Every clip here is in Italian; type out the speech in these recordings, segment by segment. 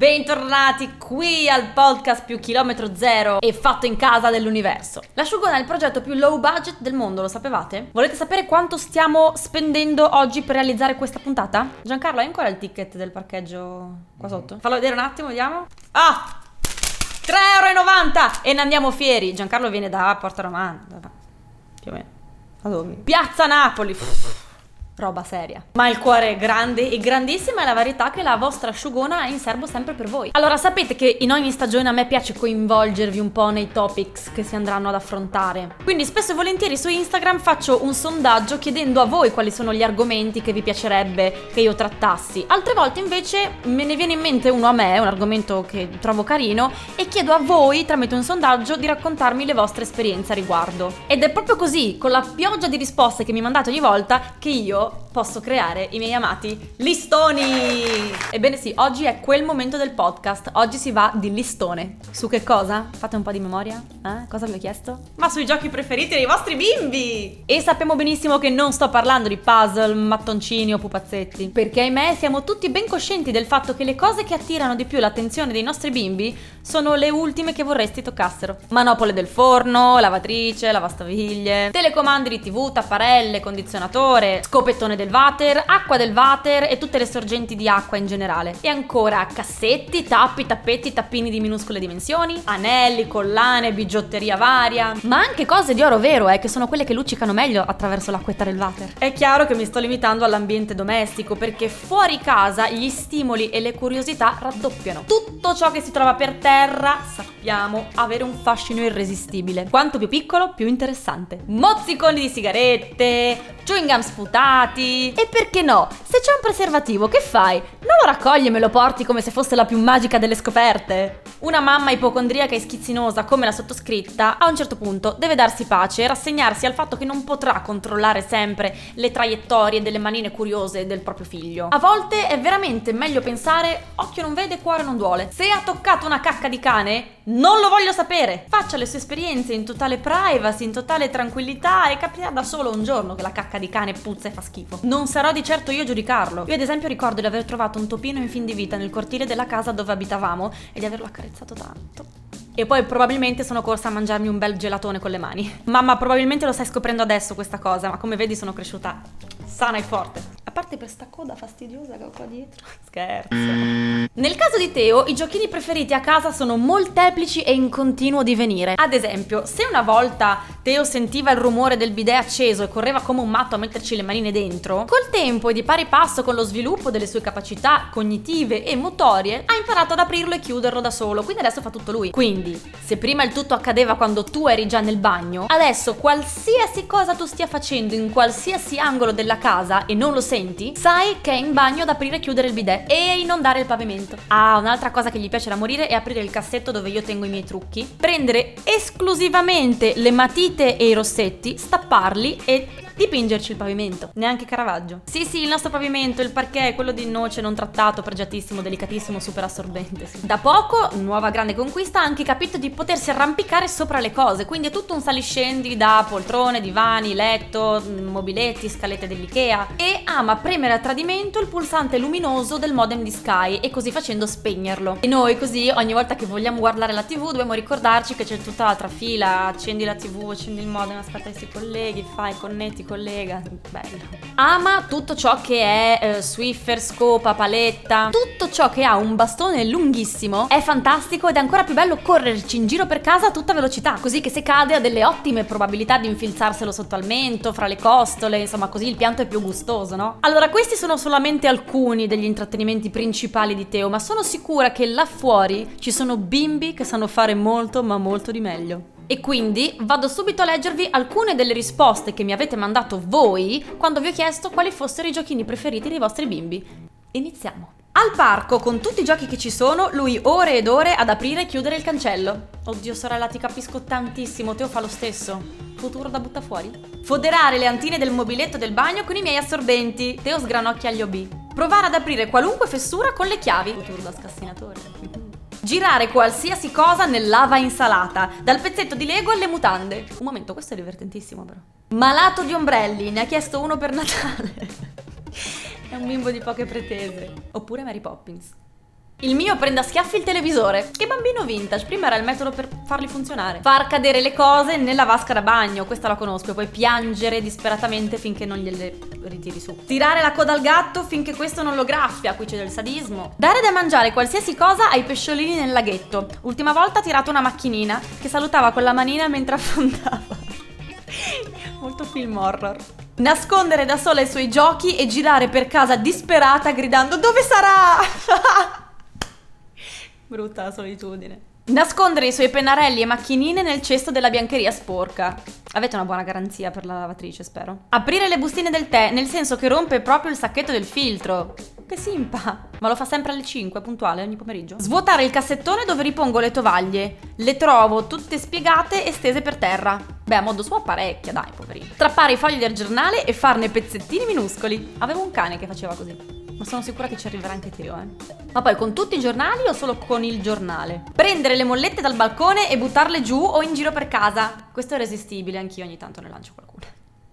bentornati qui al podcast più chilometro zero e fatto in casa dell'universo. L'asciugona è il progetto più low budget del mondo, lo sapevate? Volete sapere quanto stiamo spendendo oggi per realizzare questa puntata? Giancarlo, hai ancora il ticket del parcheggio qua sotto? Fallo vedere un attimo, vediamo. Ah! 3,90 euro e ne andiamo fieri. Giancarlo viene da Porta Romana. Più o meno. Piazza Napoli roba seria. Ma il cuore è grande e grandissima è la varietà che la vostra asciugona ha in serbo sempre per voi. Allora sapete che in ogni stagione a me piace coinvolgervi un po' nei topics che si andranno ad affrontare. Quindi spesso e volentieri su Instagram faccio un sondaggio chiedendo a voi quali sono gli argomenti che vi piacerebbe che io trattassi. Altre volte invece me ne viene in mente uno a me, un argomento che trovo carino, e chiedo a voi tramite un sondaggio di raccontarmi le vostre esperienze a riguardo. Ed è proprio così, con la pioggia di risposte che mi mandate ogni volta, che io up posso creare i miei amati listoni. Ebbene sì, oggi è quel momento del podcast. Oggi si va di listone. Su che cosa? Fate un po' di memoria? Eh? Cosa vi ho chiesto? Ma sui giochi preferiti dei vostri bimbi! E sappiamo benissimo che non sto parlando di puzzle, mattoncini o pupazzetti. Perché ahimè siamo tutti ben coscienti del fatto che le cose che attirano di più l'attenzione dei nostri bimbi sono le ultime che vorresti toccassero. Manopole del forno, lavatrice, lavastoviglie, telecomandi di tv, tapparelle, condizionatore, scopettone del water, acqua del water e tutte le sorgenti di acqua in generale. E ancora cassetti, tappi, tappeti, tappini di minuscole dimensioni, anelli, collane, bigiotteria varia, ma anche cose di oro vero, eh, che sono quelle che luccicano meglio attraverso l'acquetta del water. È chiaro che mi sto limitando all'ambiente domestico perché fuori casa gli stimoli e le curiosità raddoppiano. Tutto ciò che si trova per terra sappiamo avere un fascino irresistibile. Quanto più piccolo, più interessante. Mozziconi di sigarette, chewing gum sputati. E perché no? Se c'è un preservativo, che fai? Non lo raccogli e me lo porti come se fosse la più magica delle scoperte? Una mamma ipocondriaca e schizzinosa come la sottoscritta, a un certo punto deve darsi pace e rassegnarsi al fatto che non potrà controllare sempre le traiettorie delle manine curiose del proprio figlio. A volte è veramente meglio pensare occhio non vede, cuore non duole. Se ha toccato una cacca di cane, non lo voglio sapere. Faccia le sue esperienze in totale privacy, in totale tranquillità e capirà da solo un giorno che la cacca di cane puzza e fa schifo. Non sarò di certo io a giudicarlo. Io ad esempio ricordo di aver trovato un topino in fin di vita nel cortile della casa dove abitavamo e di averlo accarezzato tanto. E poi probabilmente sono corsa a mangiarmi un bel gelatone con le mani. Mamma, probabilmente lo stai scoprendo adesso questa cosa, ma come vedi sono cresciuta sana e forte. A parte questa coda fastidiosa che ho qua dietro. Scherzo. Nel caso di Teo, i giochini preferiti a casa sono molteplici e in continuo divenire. Ad esempio, se una volta Teo sentiva il rumore del bidet acceso e correva come un matto a metterci le manine dentro, col tempo e di pari passo con lo sviluppo delle sue capacità cognitive e motorie, ha imparato ad aprirlo e chiuderlo da solo, quindi adesso fa tutto lui. Quindi, se prima il tutto accadeva quando tu eri già nel bagno, adesso qualsiasi cosa tu stia facendo in qualsiasi angolo della casa e non lo senti, senti, sai che è in bagno ad aprire e chiudere il bidet e inondare il pavimento. Ah, un'altra cosa che gli piace da morire è aprire il cassetto dove io tengo i miei trucchi, prendere esclusivamente le matite e i rossetti, stapparli e dipingerci il pavimento, neanche Caravaggio. Sì, sì, il nostro pavimento, il parquet, quello di noce non trattato, pregiatissimo, delicatissimo, super assorbente. Sì. Da poco, nuova grande conquista, ha anche capito di potersi arrampicare sopra le cose, quindi è tutto un saliscendi da poltrone, divani, letto, mm, mobiletti, scalette dell'IKEA e ama premere a tradimento il pulsante luminoso del modem di Sky e così facendo spegnerlo. E noi così ogni volta che vogliamo guardare la TV dobbiamo ricordarci che c'è tutta l'altra fila, accendi la TV, accendi il modem, aspetta che si colleghi, fai, connetti, collega, bello. Ama tutto ciò che è eh, Swiffer, scopa, paletta, tutto ciò che ha un bastone lunghissimo è fantastico ed è ancora più bello correrci in giro per casa a tutta velocità, così che se cade ha delle ottime probabilità di infilzarselo sotto al mento, fra le costole, insomma così il pianto è più gustoso, no? Allora questi sono solamente alcuni degli intrattenimenti principali di Teo, ma sono sicura che là fuori ci sono bimbi che sanno fare molto ma molto di meglio. E quindi vado subito a leggervi alcune delle risposte che mi avete mandato voi quando vi ho chiesto quali fossero i giochini preferiti dei vostri bimbi. Iniziamo. Al parco, con tutti i giochi che ci sono, lui ore ed ore ad aprire e chiudere il cancello. Oddio sorella, ti capisco tantissimo, Teo fa lo stesso. Futuro da butta fuori. Foderare le antine del mobiletto del bagno con i miei assorbenti. Teo sgranocchia gli OB. Provare ad aprire qualunque fessura con le chiavi. Futuro da scassinatore. Girare qualsiasi cosa nell'ava insalata, dal pezzetto di Lego alle mutande. Un momento, questo è divertentissimo però. Malato di ombrelli, ne ha chiesto uno per Natale. è un bimbo di poche pretese. Oppure Mary Poppins. Il mio prende a schiaffi il televisore. Che bambino vintage, prima era il metodo per farli funzionare. Far cadere le cose nella vasca da bagno, questa la conosco, e poi piangere disperatamente finché non gliele ritiri su. Tirare la coda al gatto finché questo non lo graffia, qui c'è del sadismo. Dare da mangiare qualsiasi cosa ai pesciolini nel laghetto. Ultima volta ha tirato una macchinina che salutava con la manina mentre affondava. Molto film horror. Nascondere da sola i suoi giochi e girare per casa disperata gridando dove sarà? Brutta la solitudine. Nascondere i suoi pennarelli e macchinine nel cesto della biancheria sporca. Avete una buona garanzia per la lavatrice, spero. Aprire le bustine del tè, nel senso che rompe proprio il sacchetto del filtro. Che simpa! Ma lo fa sempre alle 5, puntuale, ogni pomeriggio. Svuotare il cassettone dove ripongo le tovaglie. Le trovo tutte spiegate e stese per terra. Beh, a modo suo apparecchia, dai, poverino. Strappare i fogli del giornale e farne pezzettini minuscoli. Avevo un cane che faceva così ma sono sicura che ci arriverà anche Teo, eh. Ma poi con tutti i giornali o solo con il giornale? Prendere le mollette dal balcone e buttarle giù o in giro per casa. Questo è irresistibile, anch'io ogni tanto ne lancio qualcuna.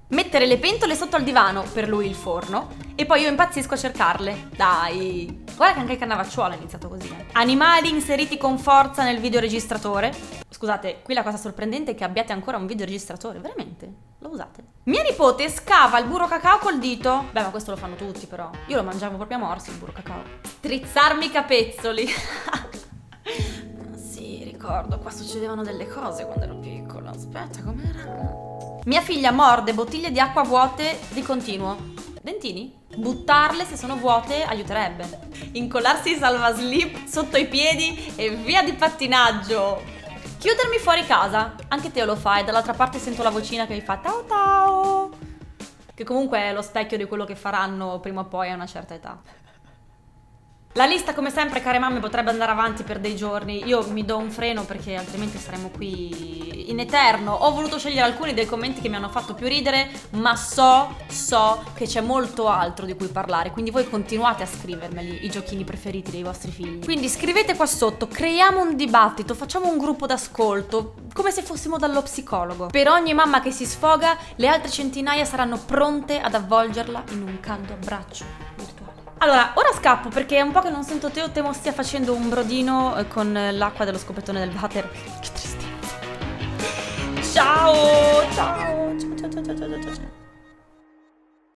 Mettere le pentole sotto al divano, per lui il forno, e poi io impazzisco a cercarle. Dai! Guarda che anche il cannavacciuolo è iniziato così. Eh. Animali inseriti con forza nel videoregistratore. Scusate, qui la cosa sorprendente è che abbiate ancora un videoregistratore, veramente? Lo usate? Mia nipote scava il burro cacao col dito. Beh, ma questo lo fanno tutti però. Io lo mangiavo proprio a morsi il burro cacao. Strizzarmi i capezzoli. sì, ricordo, qua succedevano delle cose quando ero piccola. Aspetta, com'era? Mia figlia morde bottiglie di acqua vuote di continuo. Dentini? Buttarle se sono vuote aiuterebbe. Incollarsi i salvaslip sotto i piedi e via di pattinaggio. Chiudermi fuori casa. Anche te lo fai, dall'altra parte sento la vocina che mi fa tau tau. Che comunque è lo specchio di quello che faranno prima o poi a una certa età. La lista, come sempre, care mamme, potrebbe andare avanti per dei giorni. Io mi do un freno perché altrimenti saremmo qui in eterno. Ho voluto scegliere alcuni dei commenti che mi hanno fatto più ridere, ma so, so che c'è molto altro di cui parlare. Quindi voi continuate a scrivermeli i giochini preferiti dei vostri figli. Quindi scrivete qua sotto, creiamo un dibattito, facciamo un gruppo d'ascolto, come se fossimo dallo psicologo. Per ogni mamma che si sfoga, le altre centinaia saranno pronte ad avvolgerla in un caldo abbraccio. Allora, ora scappo perché è un po' che non sento Teo, temo stia facendo un brodino eh, con l'acqua dello scopettone del water. Che tristezza. Ciao, ciao, ciao, ciao, ciao, ciao, ciao. ciao.